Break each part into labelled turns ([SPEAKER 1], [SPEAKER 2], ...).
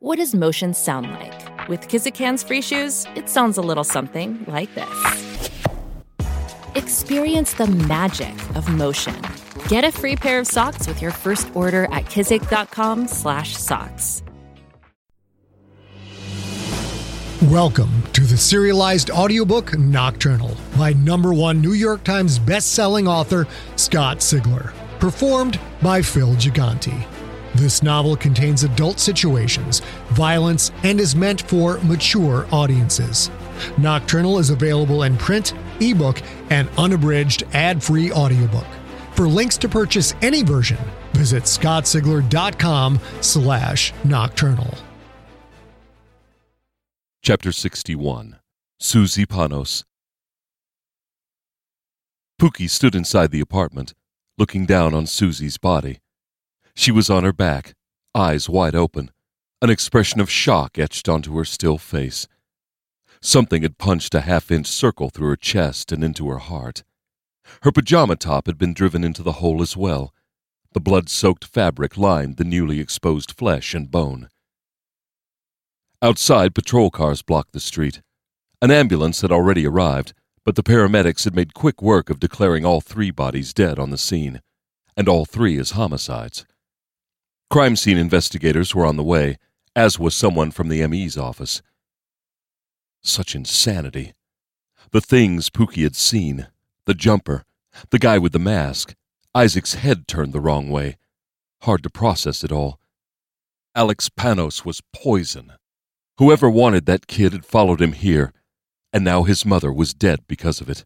[SPEAKER 1] What does motion sound like? With Kizik hands free shoes, it sounds a little something like this. Experience the magic of motion. Get a free pair of socks with your first order at kizik.com/socks.
[SPEAKER 2] Welcome to the serialized audiobook Nocturnal by number 1 New York Times best-selling author Scott Sigler, performed by Phil Gigante. This novel contains adult situations, violence, and is meant for mature audiences. Nocturnal is available in print, ebook, and unabridged ad-free audiobook. For links to purchase any version, visit scottsigler.com slash nocturnal.
[SPEAKER 3] Chapter 61 Susie Panos Pookie stood inside the apartment, looking down on Susie's body. She was on her back, eyes wide open, an expression of shock etched onto her still face. Something had punched a half inch circle through her chest and into her heart. Her pajama top had been driven into the hole as well. The blood soaked fabric lined the newly exposed flesh and bone. Outside, patrol cars blocked the street. An ambulance had already arrived, but the paramedics had made quick work of declaring all three bodies dead on the scene, and all three as homicides. Crime scene investigators were on the way, as was someone from the ME's office. Such insanity. The things Pookie had seen the jumper, the guy with the mask, Isaac's head turned the wrong way. Hard to process it all. Alex Panos was poison. Whoever wanted that kid had followed him here, and now his mother was dead because of it.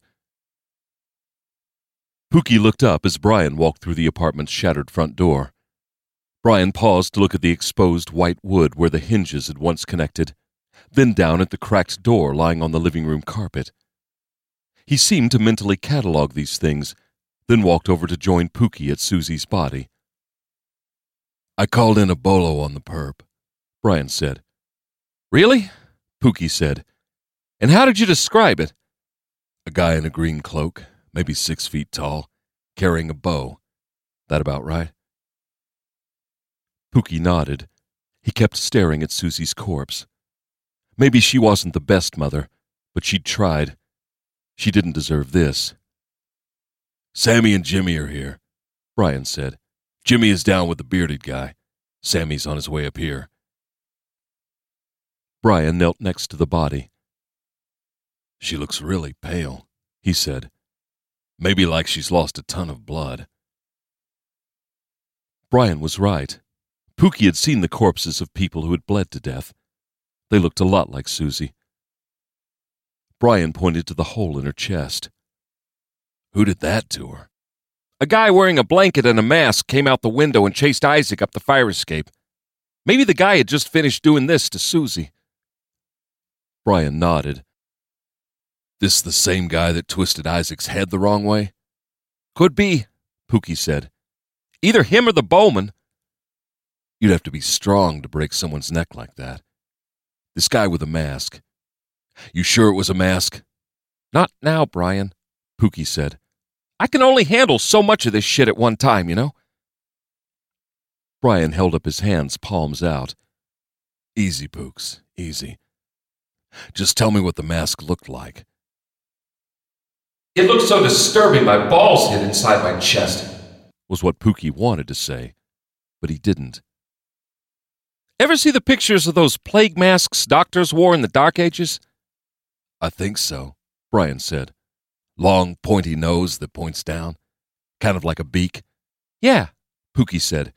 [SPEAKER 3] Pookie looked up as Bryan walked through the apartment's shattered front door. Bryan paused to look at the exposed white wood where the hinges had once connected, then down at the cracked door lying on the living room carpet. He seemed to mentally catalog these things, then walked over to join Pookie at Susie's body. I called in a bolo on the perp, Bryan said. Really? Pookie said. And how did you describe it? A guy in a green cloak, maybe six feet tall, carrying a bow. That about right? Pookie nodded. He kept staring at Susie's corpse. Maybe she wasn't the best mother, but she'd tried. She didn't deserve this. Sammy and Jimmy are here, Bryan said. Jimmy is down with the bearded guy. Sammy's on his way up here. Bryan knelt next to the body. She looks really pale, he said. Maybe like she's lost a ton of blood. Bryan was right. Pookie had seen the corpses of people who had bled to death. They looked a lot like Susie. Bryan pointed to the hole in her chest. Who did that to her? A guy wearing a blanket and a mask came out the window and chased Isaac up the fire escape. Maybe the guy had just finished doing this to Susie. Bryan nodded. This the same guy that twisted Isaac's head the wrong way? Could be, Pookie said. Either him or the bowman. You'd have to be strong to break someone's neck like that. This guy with a mask. You sure it was a mask? Not now, Bryan, Pookie said. I can only handle so much of this shit at one time, you know? Bryan held up his hands, palms out. Easy, Pooks, easy. Just tell me what the mask looked like. It looked so disturbing my balls hid inside my chest, was what Pookie wanted to say, but he didn't. Ever see the pictures of those plague masks doctors wore in the Dark Ages? I think so, Bryan said. Long, pointy nose that points down. Kind of like a beak. Yeah, Pookie said.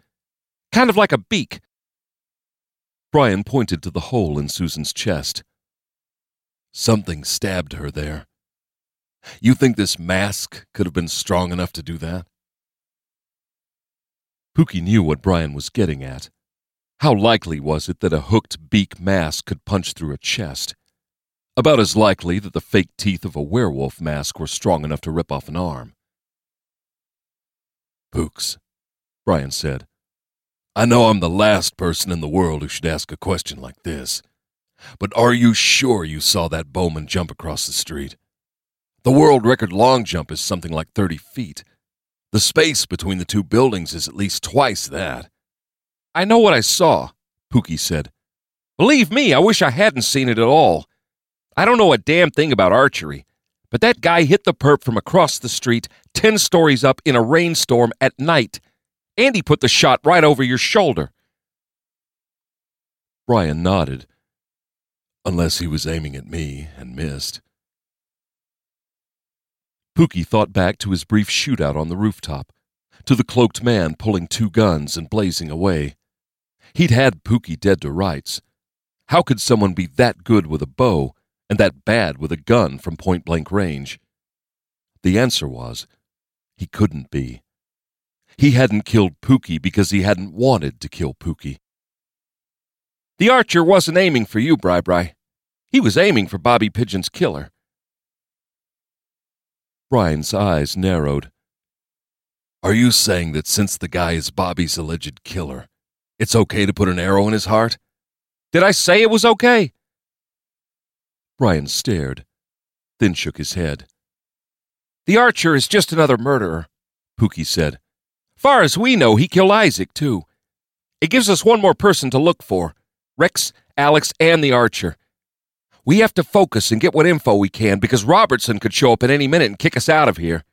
[SPEAKER 3] Kind of like a beak. Bryan pointed to the hole in Susan's chest. Something stabbed her there. You think this mask could have been strong enough to do that? Pookie knew what Bryan was getting at. How likely was it that a hooked beak mask could punch through a chest? About as likely that the fake teeth of a werewolf mask were strong enough to rip off an arm. Pooks, Bryan said. I know I'm the last person in the world who should ask a question like this, but are you sure you saw that bowman jump across the street? The world record long jump is something like 30 feet. The space between the two buildings is at least twice that. I know what I saw, Pookie said.
[SPEAKER 4] Believe me, I wish I hadn't seen it at all. I don't know a damn thing about archery, but that guy hit the perp from across the street, 10 stories up in a rainstorm at night. And he put the shot right over your shoulder.
[SPEAKER 3] Bryan nodded. Unless he was aiming at me and missed. Pookie thought back to his brief shootout on the rooftop, to the cloaked man pulling two guns and blazing away. He'd had Pookie dead to rights. How could someone be that good with a bow and that bad with a gun from point blank range? The answer was he couldn't be. He hadn't killed Pookie because he hadn't wanted to kill Pookie.
[SPEAKER 4] The archer wasn't aiming for you, Bri Bri. He was aiming for Bobby Pigeon's killer.
[SPEAKER 3] Bryan's eyes narrowed. Are you saying that since the guy is Bobby's alleged killer, it's okay to put an arrow in his heart?
[SPEAKER 4] Did I say it was okay?
[SPEAKER 3] Bryan stared, then shook his head.
[SPEAKER 4] The archer is just another murderer, Pookie said. Far as we know, he killed Isaac, too. It gives us one more person to look for Rex, Alex, and the archer. We have to focus and get what info we can because Robertson could show up at any minute and kick us out of here.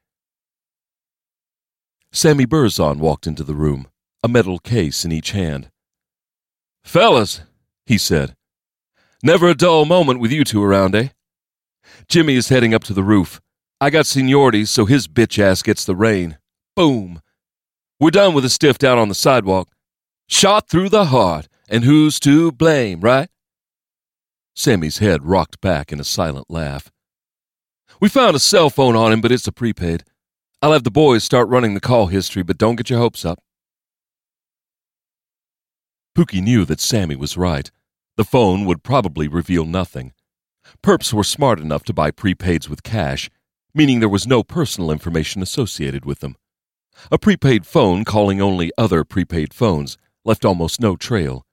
[SPEAKER 3] Sammy Berzon walked into the room, a metal case in each hand.
[SPEAKER 5] Fellas, he said, never a dull moment with you two around, eh? Jimmy is heading up to the roof. I got seniority, so his bitch ass gets the rain. Boom. We're done with the stiff down on the sidewalk. Shot through the heart, and who's to blame, right?
[SPEAKER 3] Sammy's head rocked back in a silent laugh.
[SPEAKER 5] We found a cell phone on him, but it's a prepaid. I'll have the boys start running the call history, but don't get your hopes up.
[SPEAKER 3] Pookie knew that Sammy was right. The phone would probably reveal nothing. Perps were smart enough to buy prepaids with cash, meaning there was no personal information associated with them. A prepaid phone calling only other prepaid phones left almost no trail.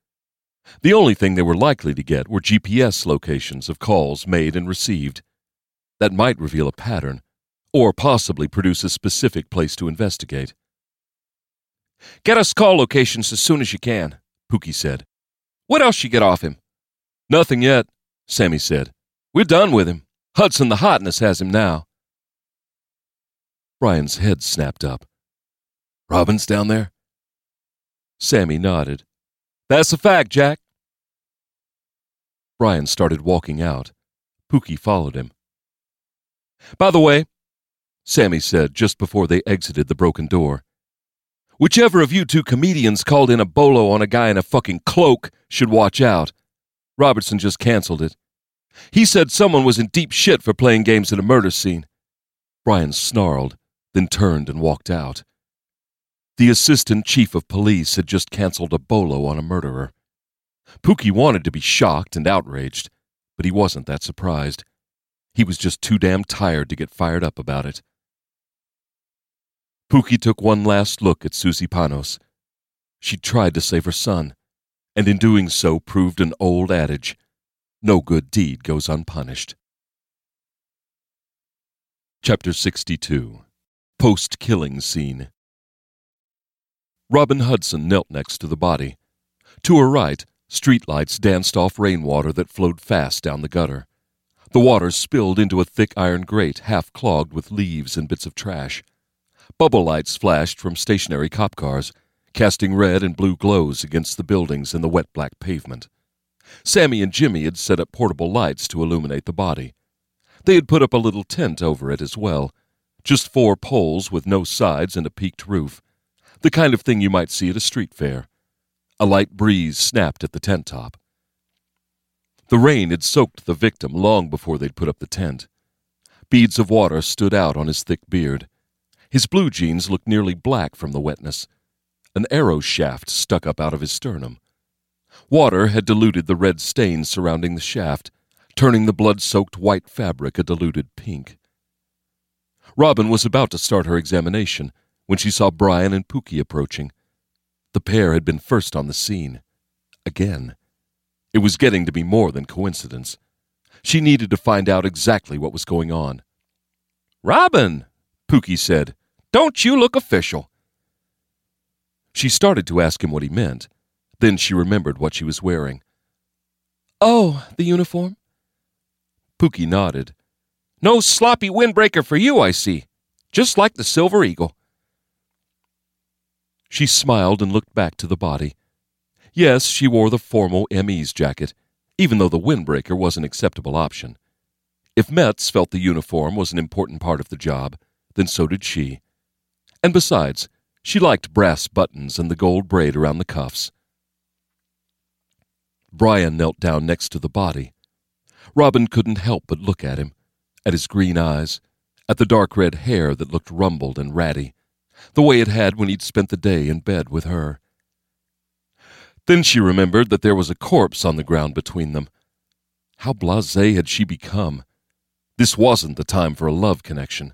[SPEAKER 3] The only thing they were likely to get were GPS locations of calls made and received. That might reveal a pattern, or possibly produce a specific place to investigate.
[SPEAKER 4] Get us call locations as soon as you can, Pookie said. What else you get off him?
[SPEAKER 5] Nothing yet, Sammy said. We're done with him. Hudson the Hotness has him now.
[SPEAKER 3] Bryan's head snapped up.
[SPEAKER 5] Robin's down there?
[SPEAKER 3] Sammy nodded.
[SPEAKER 5] That's a fact, Jack.
[SPEAKER 3] Bryan started walking out. Pookie followed him.
[SPEAKER 5] By the way,
[SPEAKER 3] Sammy said just before they exited the broken door,
[SPEAKER 5] whichever of you two comedians called in a bolo on a guy in a fucking cloak should watch out. Robertson just canceled it. He said someone was in deep shit for playing games at a murder scene.
[SPEAKER 3] Bryan snarled, then turned and walked out. The assistant chief of police had just canceled a bolo on a murderer. Pookie wanted to be shocked and outraged, but he wasn't that surprised. He was just too damn tired to get fired up about it. Pookie took one last look at Susie Panos. She tried to save her son, and in doing so proved an old adage no good deed goes unpunished. Chapter 62 Post Killing Scene Robin Hudson knelt next to the body. To her right, streetlights danced off rainwater that flowed fast down the gutter. The water spilled into a thick iron grate half clogged with leaves and bits of trash. Bubble lights flashed from stationary cop cars, casting red and blue glows against the buildings and the wet black pavement. Sammy and Jimmy had set up portable lights to illuminate the body. They had put up a little tent over it as well, just four poles with no sides and a peaked roof, the kind of thing you might see at a street fair. A light breeze snapped at the tent top. The rain had soaked the victim long before they'd put up the tent. Beads of water stood out on his thick beard. His blue jeans looked nearly black from the wetness. An arrow shaft stuck up out of his sternum. Water had diluted the red stains surrounding the shaft, turning the blood soaked white fabric a diluted pink. Robin was about to start her examination when she saw Bryan and Pookie approaching. The pair had been first on the scene. Again. It was getting to be more than coincidence. She needed to find out exactly what was going on.
[SPEAKER 4] Robin, Pookie said, don't you look official?
[SPEAKER 3] She started to ask him what he meant. Then she remembered what she was wearing.
[SPEAKER 6] Oh, the uniform?
[SPEAKER 3] Pookie nodded.
[SPEAKER 6] No sloppy windbreaker for you, I see. Just like the Silver Eagle.
[SPEAKER 3] She smiled and looked back to the body. Yes, she wore the formal ME's jacket, even though the windbreaker was an acceptable option. If Metz felt the uniform was an important part of the job, then so did she. And besides, she liked brass buttons and the gold braid around the cuffs. Bryan knelt down next to the body. Robin couldn't help but look at him, at his green eyes, at the dark red hair that looked rumbled and ratty, the way it had when he'd spent the day in bed with her. Then she remembered that there was a corpse on the ground between them. How blasé had she become? This wasn't the time for a love connection.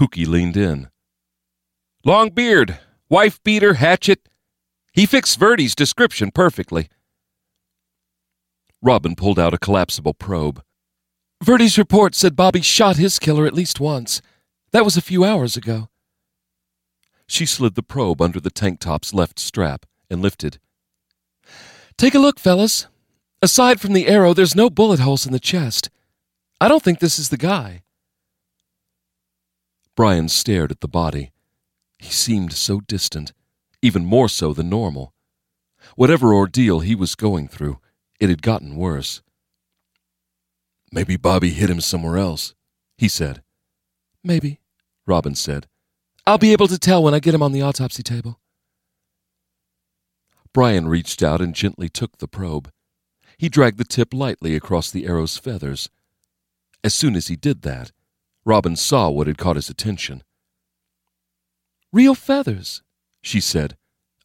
[SPEAKER 3] Pookie leaned in.
[SPEAKER 6] Long beard, wife beater, hatchet. He fixed Verde's description perfectly.
[SPEAKER 3] Robin pulled out a collapsible probe.
[SPEAKER 7] Verde's report said Bobby shot his killer at least once. That was a few hours ago.
[SPEAKER 3] She slid the probe under the tank top's left strap and lifted.
[SPEAKER 7] Take a look, fellas. Aside from the arrow, there's no bullet holes in the chest. I don't think this is the guy.
[SPEAKER 3] Bryan stared at the body. He seemed so distant, even more so than normal. Whatever ordeal he was going through, it had gotten worse. Maybe Bobby hit him somewhere else, he said.
[SPEAKER 7] Maybe,
[SPEAKER 3] Robin said.
[SPEAKER 7] I'll be able to tell when I get him on the autopsy table.
[SPEAKER 3] Bryan reached out and gently took the probe. He dragged the tip lightly across the arrow's feathers. As soon as he did that, Robin saw what had caught his attention.
[SPEAKER 7] Real feathers, she said.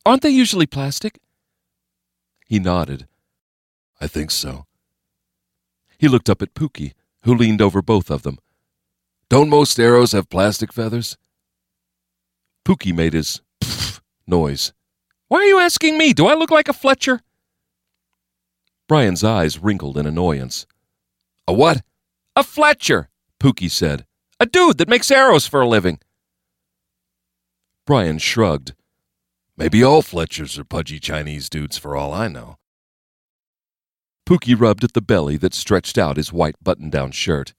[SPEAKER 7] Aren't they usually plastic?
[SPEAKER 3] He nodded. I think so. He looked up at Pookie, who leaned over both of them. Don't most arrows have plastic feathers? Pookie made his pfft noise.
[SPEAKER 6] Why are you asking me? Do I look like a Fletcher?
[SPEAKER 3] Bryan's eyes wrinkled in annoyance. A what?
[SPEAKER 6] A Fletcher,
[SPEAKER 3] Pookie said.
[SPEAKER 6] A dude that makes arrows for a living.
[SPEAKER 3] Bryan shrugged. Maybe all Fletchers are pudgy Chinese dudes for all I know. Pookie rubbed at the belly that stretched out his white button down shirt.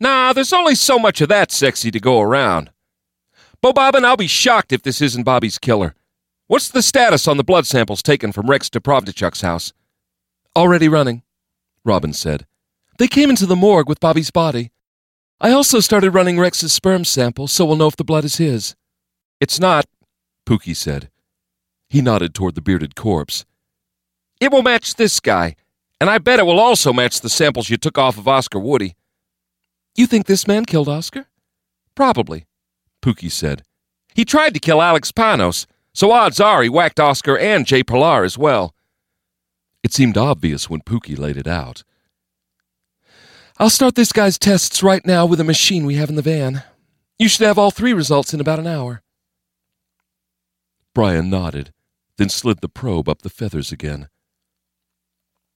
[SPEAKER 6] Nah, there's only so much of that sexy to go around. Bo I'll be shocked if this isn't Bobby's killer. What's the status on the blood samples taken from Rex Deprovdechuk's house?
[SPEAKER 7] Already running, Robin said. They came into the morgue with Bobby's body. I also started running Rex's sperm sample, so we'll know if the blood is his.
[SPEAKER 6] It's not,
[SPEAKER 3] Pookie said. He nodded toward the bearded corpse.
[SPEAKER 6] It will match this guy, and I bet it will also match the samples you took off of Oscar Woody.
[SPEAKER 7] You think this man killed Oscar?
[SPEAKER 6] Probably,
[SPEAKER 3] Pookie said.
[SPEAKER 6] He tried to kill Alex Panos, so odds are he whacked Oscar and Jay Parlar as well.
[SPEAKER 3] It seemed obvious when Pookie laid it out.
[SPEAKER 7] I'll start this guy's tests right now with a machine we have in the van. You should have all three results in about an hour.
[SPEAKER 3] Bryan nodded, then slid the probe up the feathers again.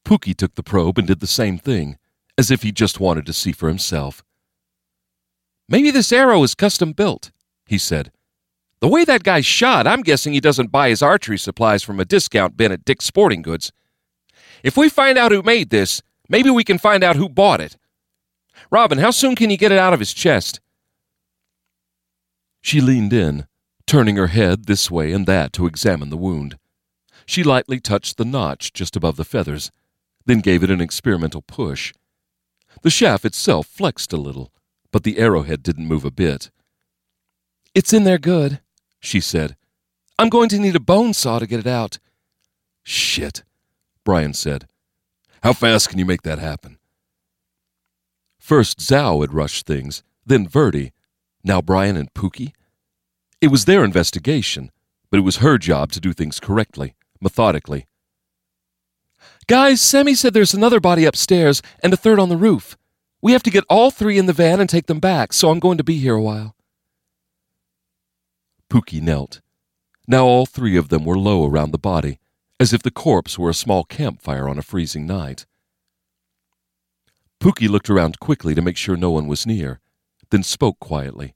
[SPEAKER 3] Pookie took the probe and did the same thing, as if he just wanted to see for himself.
[SPEAKER 6] Maybe this arrow is custom built, he said. The way that guy shot, I'm guessing he doesn't buy his archery supplies from a discount bin at Dick's Sporting Goods. If we find out who made this, maybe we can find out who bought it. Robin, how soon can you get it out of his chest?
[SPEAKER 3] She leaned in, turning her head this way and that to examine the wound. She lightly touched the notch just above the feathers then gave it an experimental push. The shaft itself flexed a little, but the arrowhead didn't move a bit.
[SPEAKER 7] It's in there good, she said. I'm going to need a bone saw to get it out.
[SPEAKER 3] Shit, Bryan said. How fast can you make that happen? First Zou had rushed things, then Verde, now Bryan and Pookie. It was their investigation, but it was her job to do things correctly, methodically.
[SPEAKER 8] Guys, Sammy said there's another body upstairs and a third on the roof. We have to get all three in the van and take them back, so I'm going to be here a while.
[SPEAKER 3] Pookie knelt. Now all three of them were low around the body, as if the corpse were a small campfire on a freezing night. Pookie looked around quickly to make sure no one was near, then spoke quietly.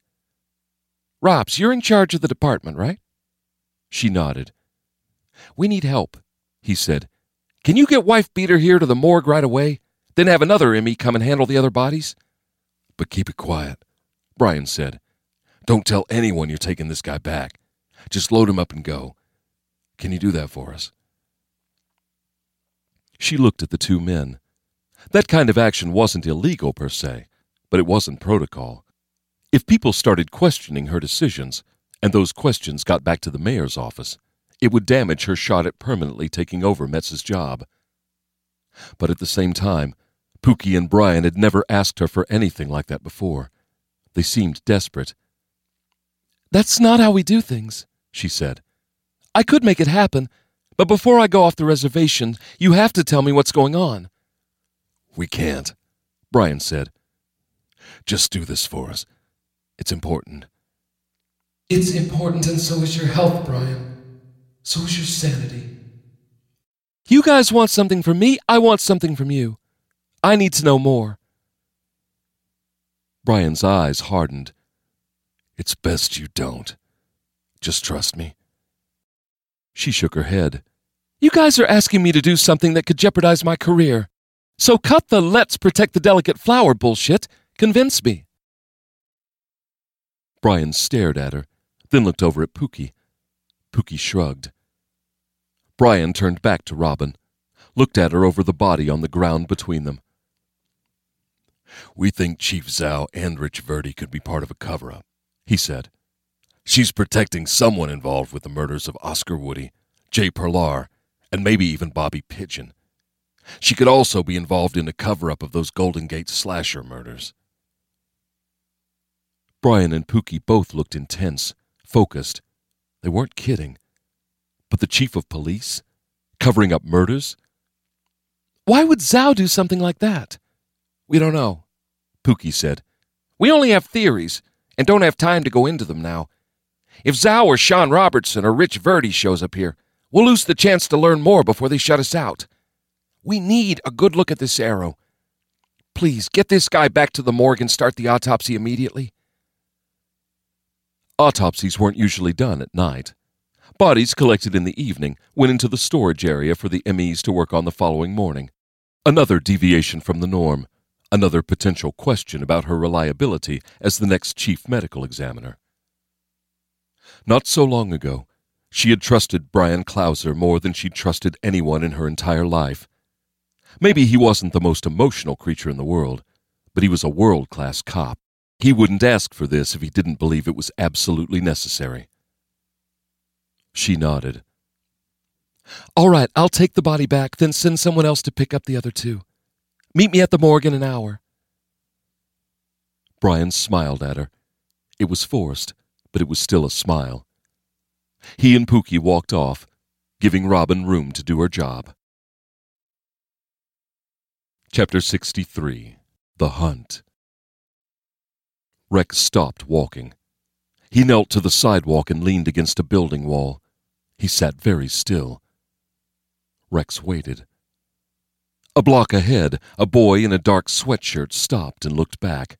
[SPEAKER 8] Robs, you're in charge of the department, right?
[SPEAKER 3] She nodded.
[SPEAKER 8] We need help, he said. Can you get wife beater here to the morgue right away? Then have another ME come and handle the other bodies?
[SPEAKER 3] But keep it quiet, Bryan said. Don't tell anyone you're taking this guy back. Just load him up and go. Can you do that for us? She looked at the two men. That kind of action wasn't illegal per se, but it wasn't protocol. If people started questioning her decisions, and those questions got back to the mayor's office, it would damage her shot at permanently taking over Metz's job. But at the same time, Pookie and Bryan had never asked her for anything like that before. They seemed desperate.
[SPEAKER 8] That's not how we do things, she said. I could make it happen, but before I go off the reservation, you have to tell me what's going on.
[SPEAKER 3] We can't, Bryan said. Just do this for us. It's important.
[SPEAKER 9] It's important, and so is your health, Bryan. So is your sanity.
[SPEAKER 8] You guys want something from me, I want something from you. I need to know more.
[SPEAKER 3] Bryan's eyes hardened. It's best you don't. Just trust me. She shook her head.
[SPEAKER 8] You guys are asking me to do something that could jeopardize my career. So cut the let's protect the delicate flower bullshit. Convince me.
[SPEAKER 3] Bryan stared at her, then looked over at Pookie. Pookie shrugged. Bryan turned back to Robin, looked at her over the body on the ground between them. We think Chief Zou and Rich Verde could be part of a cover up, he said. She's protecting someone involved with the murders of Oscar Woody, Jay Parlar, and maybe even Bobby Pigeon. She could also be involved in a cover up of those Golden Gate slasher murders. Bryan and Pookie both looked intense, focused. They weren't kidding. But the chief of police? Covering up murders?
[SPEAKER 8] Why would Zou do something like that?
[SPEAKER 3] We don't know, Pookie said.
[SPEAKER 8] We only have theories, and don't have time to go into them now. If Zou or Sean Robertson or Rich Verde shows up here, we'll lose the chance to learn more before they shut us out. We need a good look at this arrow. Please, get this guy back to the morgue and start the autopsy immediately.
[SPEAKER 3] Autopsies weren't usually done at night. Bodies collected in the evening went into the storage area for the MEs to work on the following morning. Another deviation from the norm, another potential question about her reliability as the next chief medical examiner. Not so long ago, she had trusted Bryan Clauser more than she'd trusted anyone in her entire life. Maybe he wasn't the most emotional creature in the world, but he was a world class cop. He wouldn't ask for this if he didn't believe it was absolutely necessary. She nodded.
[SPEAKER 8] All right, I'll take the body back, then send someone else to pick up the other two. Meet me at the morgue in an hour.
[SPEAKER 3] Bryan smiled at her. It was forced, but it was still a smile. He and Pookie walked off, giving Robin room to do her job. Chapter 63 The Hunt Rex stopped walking. He knelt to the sidewalk and leaned against a building wall. He sat very still. Rex waited. A block ahead, a boy in a dark sweatshirt stopped and looked back.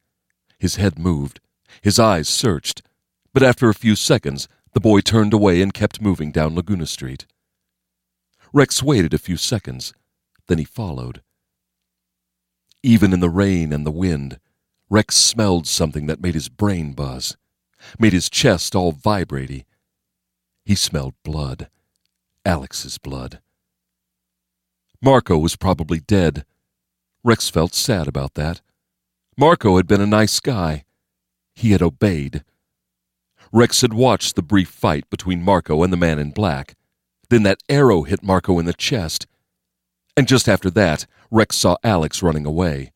[SPEAKER 3] His head moved. His eyes searched. But after a few seconds, the boy turned away and kept moving down Laguna Street. Rex waited a few seconds. Then he followed. Even in the rain and the wind, Rex smelled something that made his brain buzz, made his chest all vibraty. He smelled blood. Alex's blood. Marco was probably dead. Rex felt sad about that. Marco had been a nice guy. He had obeyed. Rex had watched the brief fight between Marco and the man in black. Then that arrow hit Marco in the chest. And just after that, Rex saw Alex running away.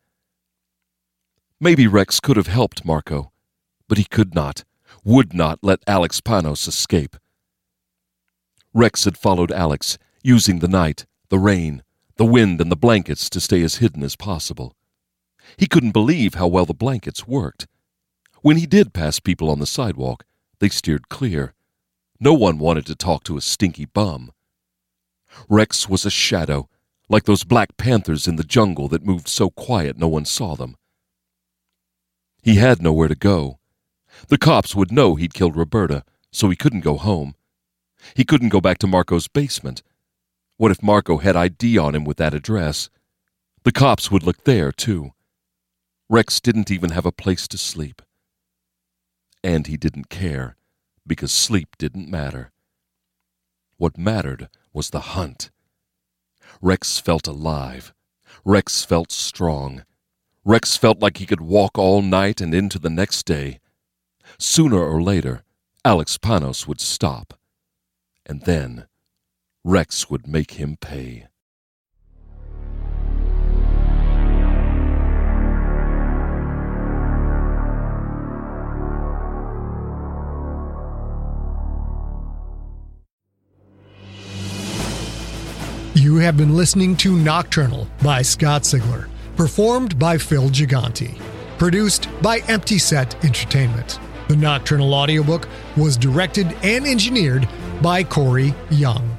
[SPEAKER 3] Maybe Rex could have helped Marco, but he could not, would not let Alex Panos escape. Rex had followed Alex, using the night, the rain, the wind, and the blankets to stay as hidden as possible. He couldn't believe how well the blankets worked. When he did pass people on the sidewalk, they steered clear. No one wanted to talk to a stinky bum. Rex was a shadow, like those black panthers in the jungle that moved so quiet no one saw them. He had nowhere to go. The cops would know he'd killed Roberta, so he couldn't go home. He couldn't go back to Marco's basement. What if Marco had ID on him with that address? The cops would look there, too. Rex didn't even have a place to sleep. And he didn't care, because sleep didn't matter. What mattered was the hunt. Rex felt alive. Rex felt strong. Rex felt like he could walk all night and into the next day. Sooner or later, Alex Panos would stop. And then, Rex would make him pay.
[SPEAKER 2] You have been listening to Nocturnal by Scott Sigler, performed by Phil Gigante, produced by Empty Set Entertainment. The Nocturnal audiobook was directed and engineered by Corey Young.